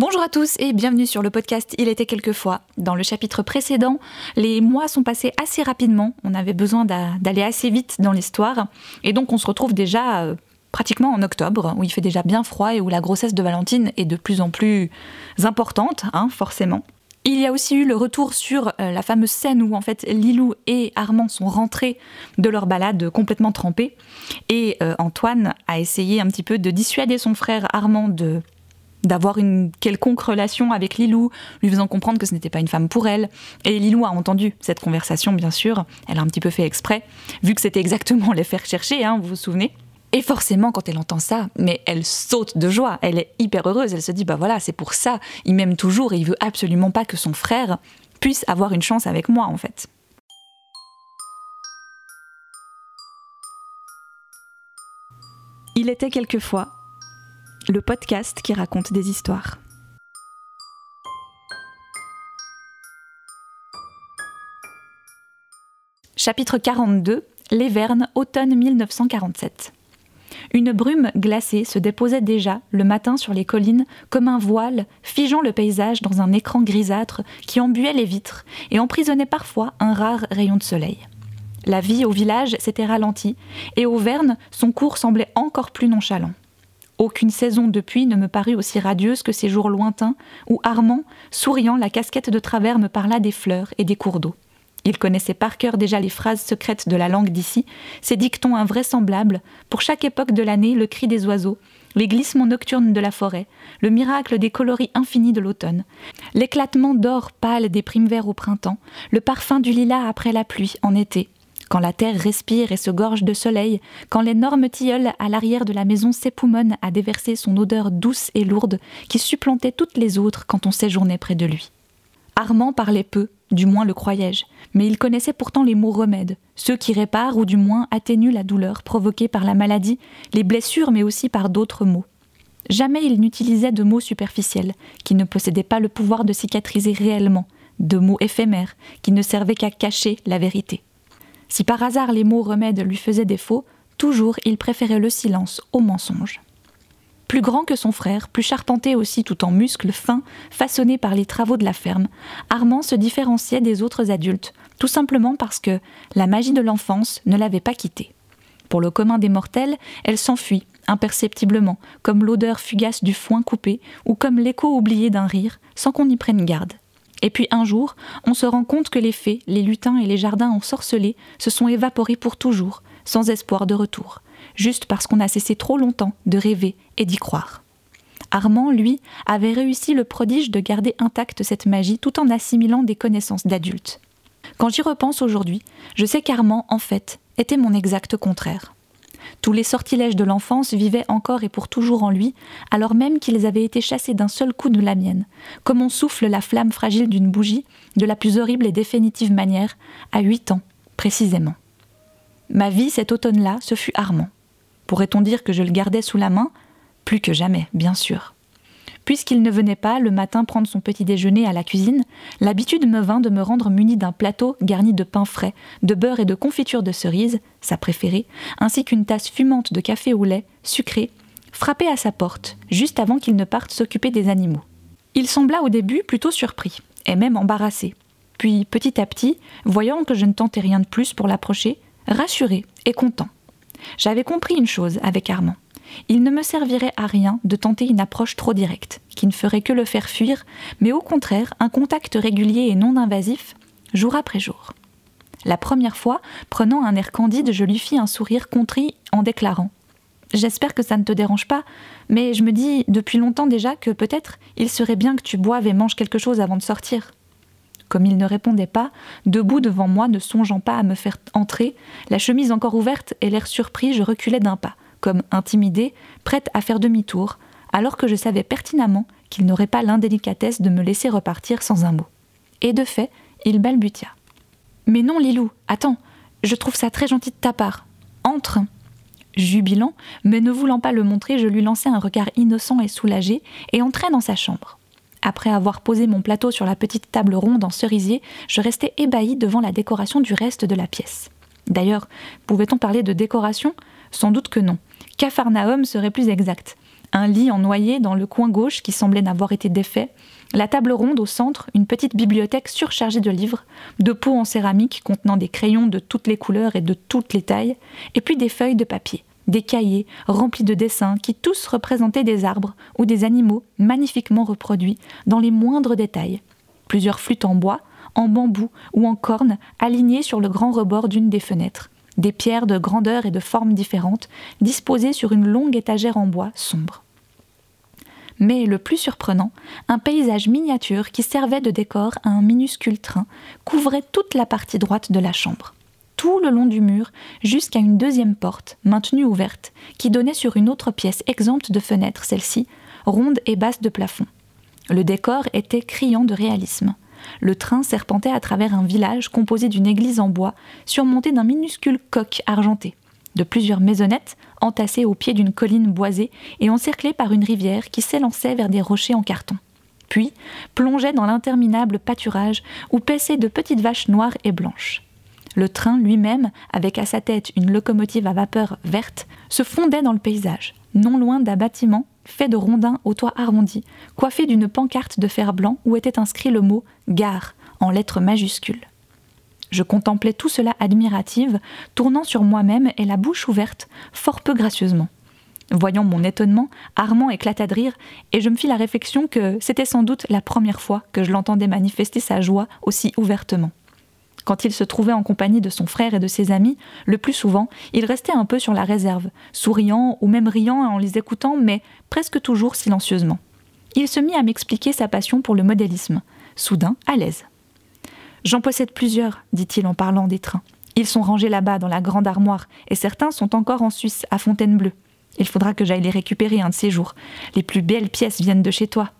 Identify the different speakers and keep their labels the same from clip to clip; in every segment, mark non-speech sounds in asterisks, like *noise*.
Speaker 1: Bonjour à tous et bienvenue sur le podcast Il était quelquefois. Dans le chapitre précédent, les mois sont passés assez rapidement, on avait besoin d'aller assez vite dans l'histoire, et donc on se retrouve déjà euh, pratiquement en octobre, où il fait déjà bien froid et où la grossesse de Valentine est de plus en plus importante, hein, forcément. Il y a aussi eu le retour sur euh, la fameuse scène où en fait Lilou et Armand sont rentrés de leur balade complètement trempés et euh, Antoine a essayé un petit peu de dissuader son frère Armand de d'avoir une quelconque relation avec Lilou, lui faisant comprendre que ce n'était pas une femme pour elle. Et Lilou a entendu cette conversation, bien sûr. Elle a un petit peu fait exprès, vu que c'était exactement *laughs* les faire chercher, hein, vous vous souvenez. Et forcément, quand elle entend ça, mais elle saute de joie, elle est hyper heureuse, elle se dit, bah voilà, c'est pour ça, il m'aime toujours et il veut absolument pas que son frère puisse avoir une chance avec moi, en fait. Il était quelquefois le podcast qui raconte des histoires. Chapitre 42 Les Vernes, automne 1947. Une brume glacée se déposait déjà le matin sur les collines comme un voile figeant le paysage dans un écran grisâtre qui embuait les vitres et emprisonnait parfois un rare rayon de soleil. La vie au village s'était ralentie et au Verne, son cours semblait encore plus nonchalant. Aucune saison depuis ne me parut aussi radieuse que ces jours lointains où Armand, souriant la casquette de travers, me parla des fleurs et des cours d'eau. Il connaissait par cœur déjà les phrases secrètes de la langue d'ici, ses dictons invraisemblables, pour chaque époque de l'année le cri des oiseaux, les glissements nocturnes de la forêt, le miracle des coloris infinis de l'automne, l'éclatement d'or pâle des primes verts au printemps, le parfum du lilas après la pluie en été, quand la terre respire et se gorge de soleil, quand l'énorme tilleul à l'arrière de la maison s'époumonne à déverser son odeur douce et lourde qui supplantait toutes les autres quand on séjournait près de lui. Armand parlait peu, du moins le croyais-je, mais il connaissait pourtant les mots remèdes, ceux qui réparent ou du moins atténuent la douleur provoquée par la maladie, les blessures mais aussi par d'autres mots. Jamais il n'utilisait de mots superficiels, qui ne possédaient pas le pouvoir de cicatriser réellement, de mots éphémères, qui ne servaient qu'à cacher la vérité. Si par hasard les mots remèdes lui faisaient défaut, toujours il préférait le silence au mensonge. Plus grand que son frère, plus charpenté aussi tout en muscles fins, façonnés par les travaux de la ferme, Armand se différenciait des autres adultes, tout simplement parce que la magie de l'enfance ne l'avait pas quitté. Pour le commun des mortels, elle s'enfuit, imperceptiblement, comme l'odeur fugace du foin coupé ou comme l'écho oublié d'un rire, sans qu'on y prenne garde. Et puis un jour, on se rend compte que les fées, les lutins et les jardins ensorcelés se sont évaporés pour toujours, sans espoir de retour juste parce qu'on a cessé trop longtemps de rêver et d'y croire. Armand, lui, avait réussi le prodige de garder intacte cette magie tout en assimilant des connaissances d'adulte. Quand j'y repense aujourd'hui, je sais qu'Armand, en fait, était mon exact contraire. Tous les sortilèges de l'enfance vivaient encore et pour toujours en lui, alors même qu'ils avaient été chassés d'un seul coup de la mienne, comme on souffle la flamme fragile d'une bougie, de la plus horrible et définitive manière, à huit ans, précisément. Ma vie cet automne-là, ce fut Armand. Pourrait-on dire que je le gardais sous la main? Plus que jamais, bien sûr. Puisqu'il ne venait pas le matin prendre son petit déjeuner à la cuisine, l'habitude me vint de me rendre muni d'un plateau garni de pain frais, de beurre et de confiture de cerise, sa préférée, ainsi qu'une tasse fumante de café au lait, sucré, frappé à sa porte, juste avant qu'il ne parte s'occuper des animaux. Il sembla au début plutôt surpris, et même embarrassé. Puis, petit à petit, voyant que je ne tentais rien de plus pour l'approcher, rassuré et content. J'avais compris une chose avec Armand. Il ne me servirait à rien de tenter une approche trop directe, qui ne ferait que le faire fuir, mais au contraire un contact régulier et non invasif, jour après jour. La première fois, prenant un air candide, je lui fis un sourire contrit en déclarant J'espère que ça ne te dérange pas, mais je me dis depuis longtemps déjà que peut-être il serait bien que tu boives et manges quelque chose avant de sortir. Comme il ne répondait pas, debout devant moi, ne songeant pas à me faire entrer, la chemise encore ouverte et l'air surpris, je reculais d'un pas, comme intimidée, prête à faire demi-tour, alors que je savais pertinemment qu'il n'aurait pas l'indélicatesse de me laisser repartir sans un mot. Et de fait, il balbutia. Mais non, Lilou, attends, je trouve ça très gentil de ta part. Entre. Jubilant, mais ne voulant pas le montrer, je lui lançai un regard innocent et soulagé et entrai dans sa chambre. Après avoir posé mon plateau sur la petite table ronde en cerisier, je restais ébahi devant la décoration du reste de la pièce. D'ailleurs, pouvait-on parler de décoration? Sans doute que non. Capharnaüm serait plus exact. Un lit en noyer dans le coin gauche qui semblait n'avoir été défait, la table ronde au centre, une petite bibliothèque surchargée de livres, de pots en céramique contenant des crayons de toutes les couleurs et de toutes les tailles, et puis des feuilles de papier, des cahiers remplis de dessins qui tous représentaient des arbres ou des animaux magnifiquement reproduits dans les moindres détails. Plusieurs flûtes en bois, en bambou ou en corne alignées sur le grand rebord d'une des fenêtres, des pierres de grandeur et de formes différentes disposées sur une longue étagère en bois sombre. Mais le plus surprenant, un paysage miniature qui servait de décor à un minuscule train couvrait toute la partie droite de la chambre, tout le long du mur, jusqu'à une deuxième porte, maintenue ouverte, qui donnait sur une autre pièce exempte de fenêtres, celle-ci, ronde et basse de plafond. Le décor était criant de réalisme. Le train serpentait à travers un village composé d'une église en bois, surmontée d'un minuscule coq argenté de plusieurs maisonnettes entassées au pied d'une colline boisée et encerclées par une rivière qui s'élançait vers des rochers en carton. Puis plongeait dans l'interminable pâturage où paissaient de petites vaches noires et blanches. Le train lui-même, avec à sa tête une locomotive à vapeur verte, se fondait dans le paysage, non loin d'un bâtiment fait de rondins au toit arrondi, coiffé d'une pancarte de fer blanc où était inscrit le mot Gare en lettres majuscules. Je contemplais tout cela admirative, tournant sur moi-même et la bouche ouverte, fort peu gracieusement. Voyant mon étonnement, Armand éclata de rire, et je me fis la réflexion que c'était sans doute la première fois que je l'entendais manifester sa joie aussi ouvertement. Quand il se trouvait en compagnie de son frère et de ses amis, le plus souvent, il restait un peu sur la réserve, souriant ou même riant en les écoutant, mais presque toujours silencieusement. Il se mit à m'expliquer sa passion pour le modélisme, soudain à l'aise. J'en possède plusieurs, dit-il en parlant des trains. Ils sont rangés là-bas dans la grande armoire, et certains sont encore en Suisse, à Fontainebleau. Il faudra que j'aille les récupérer un de ces jours. Les plus belles pièces viennent de chez toi.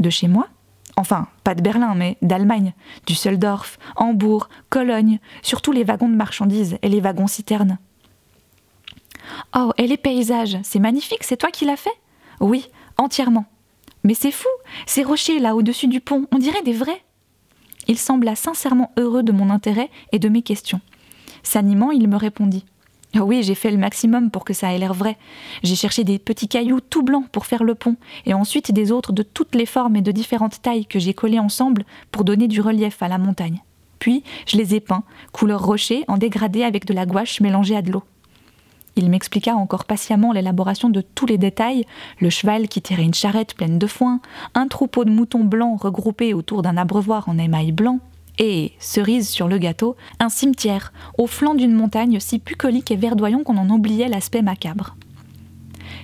Speaker 1: De chez moi? Enfin, pas de Berlin, mais d'Allemagne, Düsseldorf, Hambourg, Cologne, surtout les wagons de marchandises et les wagons citernes. Oh, et les paysages, c'est magnifique, c'est toi qui l'as fait? Oui, entièrement. Mais c'est fou, ces rochers là au-dessus du pont, on dirait des vrais. Il sembla sincèrement heureux de mon intérêt et de mes questions. S'animant, il me répondit. Oui, j'ai fait le maximum pour que ça ait l'air vrai. J'ai cherché des petits cailloux tout blancs pour faire le pont, et ensuite des autres de toutes les formes et de différentes tailles que j'ai collés ensemble pour donner du relief à la montagne. Puis, je les ai peints, couleur rocher, en dégradé avec de la gouache mélangée à de l'eau. Il m'expliqua encore patiemment l'élaboration de tous les détails, le cheval qui tirait une charrette pleine de foin, un troupeau de moutons blancs regroupés autour d'un abreuvoir en émail blanc, et, cerise sur le gâteau, un cimetière au flanc d'une montagne si bucolique et verdoyant qu'on en oubliait l'aspect macabre.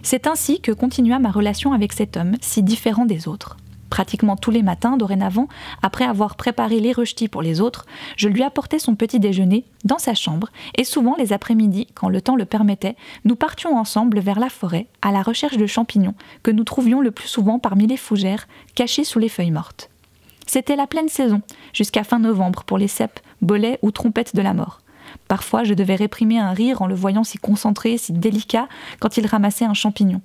Speaker 1: C'est ainsi que continua ma relation avec cet homme, si différent des autres. Pratiquement tous les matins, dorénavant, après avoir préparé les rejetis pour les autres, je lui apportais son petit déjeuner dans sa chambre, et souvent les après-midi, quand le temps le permettait, nous partions ensemble vers la forêt, à la recherche de champignons, que nous trouvions le plus souvent parmi les fougères, cachés sous les feuilles mortes. C'était la pleine saison, jusqu'à fin novembre, pour les cèpes, bolets ou trompettes de la mort. Parfois, je devais réprimer un rire en le voyant si concentré, si délicat, quand il ramassait un champignon.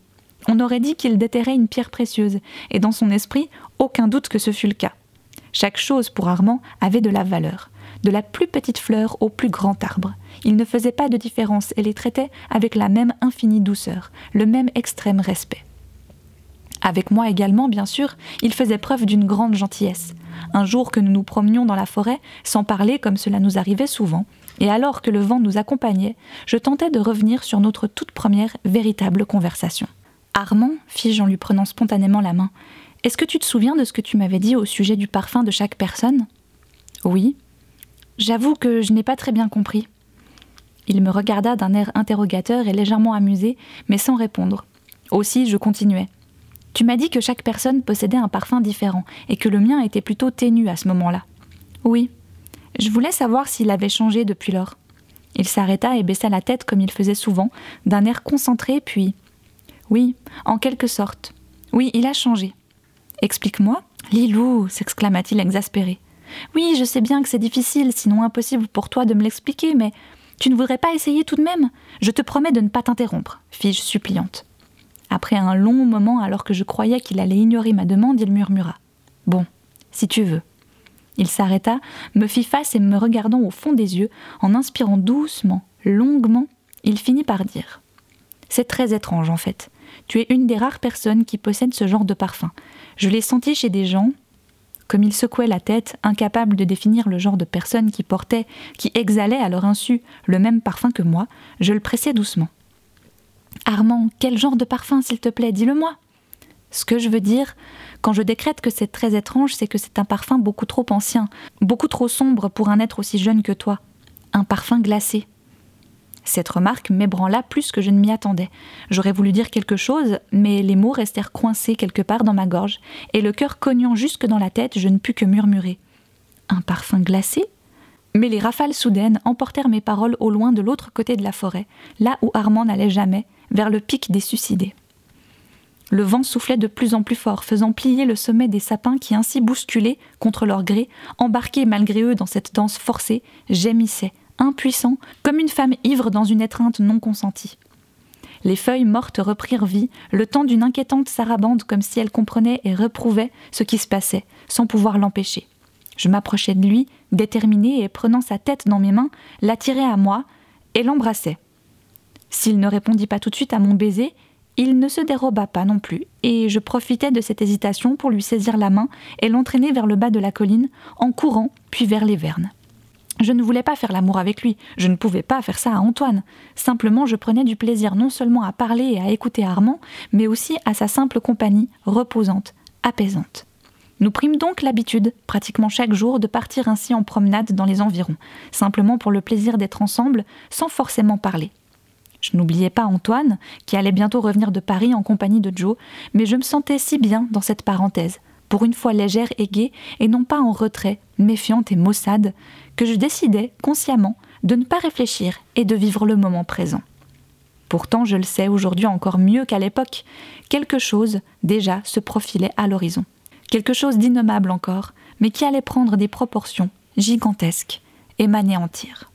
Speaker 1: On aurait dit qu'il déterrait une pierre précieuse, et dans son esprit, aucun doute que ce fût le cas. Chaque chose pour Armand avait de la valeur, de la plus petite fleur au plus grand arbre. Il ne faisait pas de différence et les traitait avec la même infinie douceur, le même extrême respect. Avec moi également, bien sûr, il faisait preuve d'une grande gentillesse. Un jour que nous nous promenions dans la forêt, sans parler comme cela nous arrivait souvent, et alors que le vent nous accompagnait, je tentais de revenir sur notre toute première véritable conversation. Armand, fis-je en lui prenant spontanément la main, est-ce que tu te souviens de ce que tu m'avais dit au sujet du parfum de chaque personne? Oui. J'avoue que je n'ai pas très bien compris. Il me regarda d'un air interrogateur et légèrement amusé, mais sans répondre. Aussi, je continuais. Tu m'as dit que chaque personne possédait un parfum différent et que le mien était plutôt ténu à ce moment-là. Oui. Je voulais savoir s'il avait changé depuis lors. Il s'arrêta et baissa la tête comme il faisait souvent, d'un air concentré, puis oui, en quelque sorte. Oui, il a changé. Explique-moi. Lilou, s'exclama-t-il exaspéré. Oui, je sais bien que c'est difficile, sinon impossible pour toi de me l'expliquer, mais tu ne voudrais pas essayer tout de même? Je te promets de ne pas t'interrompre, fis-je suppliante. Après un long moment, alors que je croyais qu'il allait ignorer ma demande, il murmura. Bon, si tu veux. Il s'arrêta, me fit face et me regardant au fond des yeux, en inspirant doucement, longuement, il finit par dire. C'est très étrange en fait. tu es une des rares personnes qui possèdent ce genre de parfum. Je l'ai senti chez des gens, comme ils secouaient la tête, incapables de définir le genre de personne qui portait, qui exhalait à leur insu le même parfum que moi, je le pressais doucement. Armand, quel genre de parfum, s'il te plaît, dis-le-moi. Ce que je veux dire, quand je décrète que c'est très étrange, c'est que c'est un parfum beaucoup trop ancien, beaucoup trop sombre pour un être aussi jeune que toi. Un parfum glacé. Cette remarque m'ébranla plus que je ne m'y attendais. J'aurais voulu dire quelque chose, mais les mots restèrent coincés quelque part dans ma gorge, et le cœur cognant jusque dans la tête, je ne pus que murmurer. Un parfum glacé? Mais les rafales soudaines emportèrent mes paroles au loin de l'autre côté de la forêt, là où Armand n'allait jamais, vers le pic des suicidés. Le vent soufflait de plus en plus fort, faisant plier le sommet des sapins qui, ainsi bousculés contre leur gré, embarqués malgré eux dans cette danse forcée, gémissaient, impuissants, comme une femme ivre dans une étreinte non consentie. Les feuilles mortes reprirent vie, le temps d'une inquiétante sarabande comme si elle comprenait et reprouvait ce qui se passait, sans pouvoir l'empêcher. Je m'approchai de lui, déterminé, et prenant sa tête dans mes mains, l'attirai à moi et l'embrassai. S'il ne répondit pas tout de suite à mon baiser, il ne se déroba pas non plus, et je profitais de cette hésitation pour lui saisir la main et l'entraîner vers le bas de la colline, en courant, puis vers les vernes. Je ne voulais pas faire l'amour avec lui, je ne pouvais pas faire ça à Antoine. Simplement, je prenais du plaisir non seulement à parler et à écouter Armand, mais aussi à sa simple compagnie, reposante, apaisante. Nous prîmes donc l'habitude, pratiquement chaque jour, de partir ainsi en promenade dans les environs, simplement pour le plaisir d'être ensemble, sans forcément parler. Je n'oubliais pas Antoine, qui allait bientôt revenir de Paris en compagnie de Joe, mais je me sentais si bien dans cette parenthèse, pour une fois légère et gaie, et non pas en retrait, méfiante et maussade, que je décidai, consciemment, de ne pas réfléchir et de vivre le moment présent. Pourtant, je le sais aujourd'hui encore mieux qu'à l'époque, quelque chose déjà se profilait à l'horizon. Quelque chose d'innommable encore, mais qui allait prendre des proportions gigantesques et m'anéantir.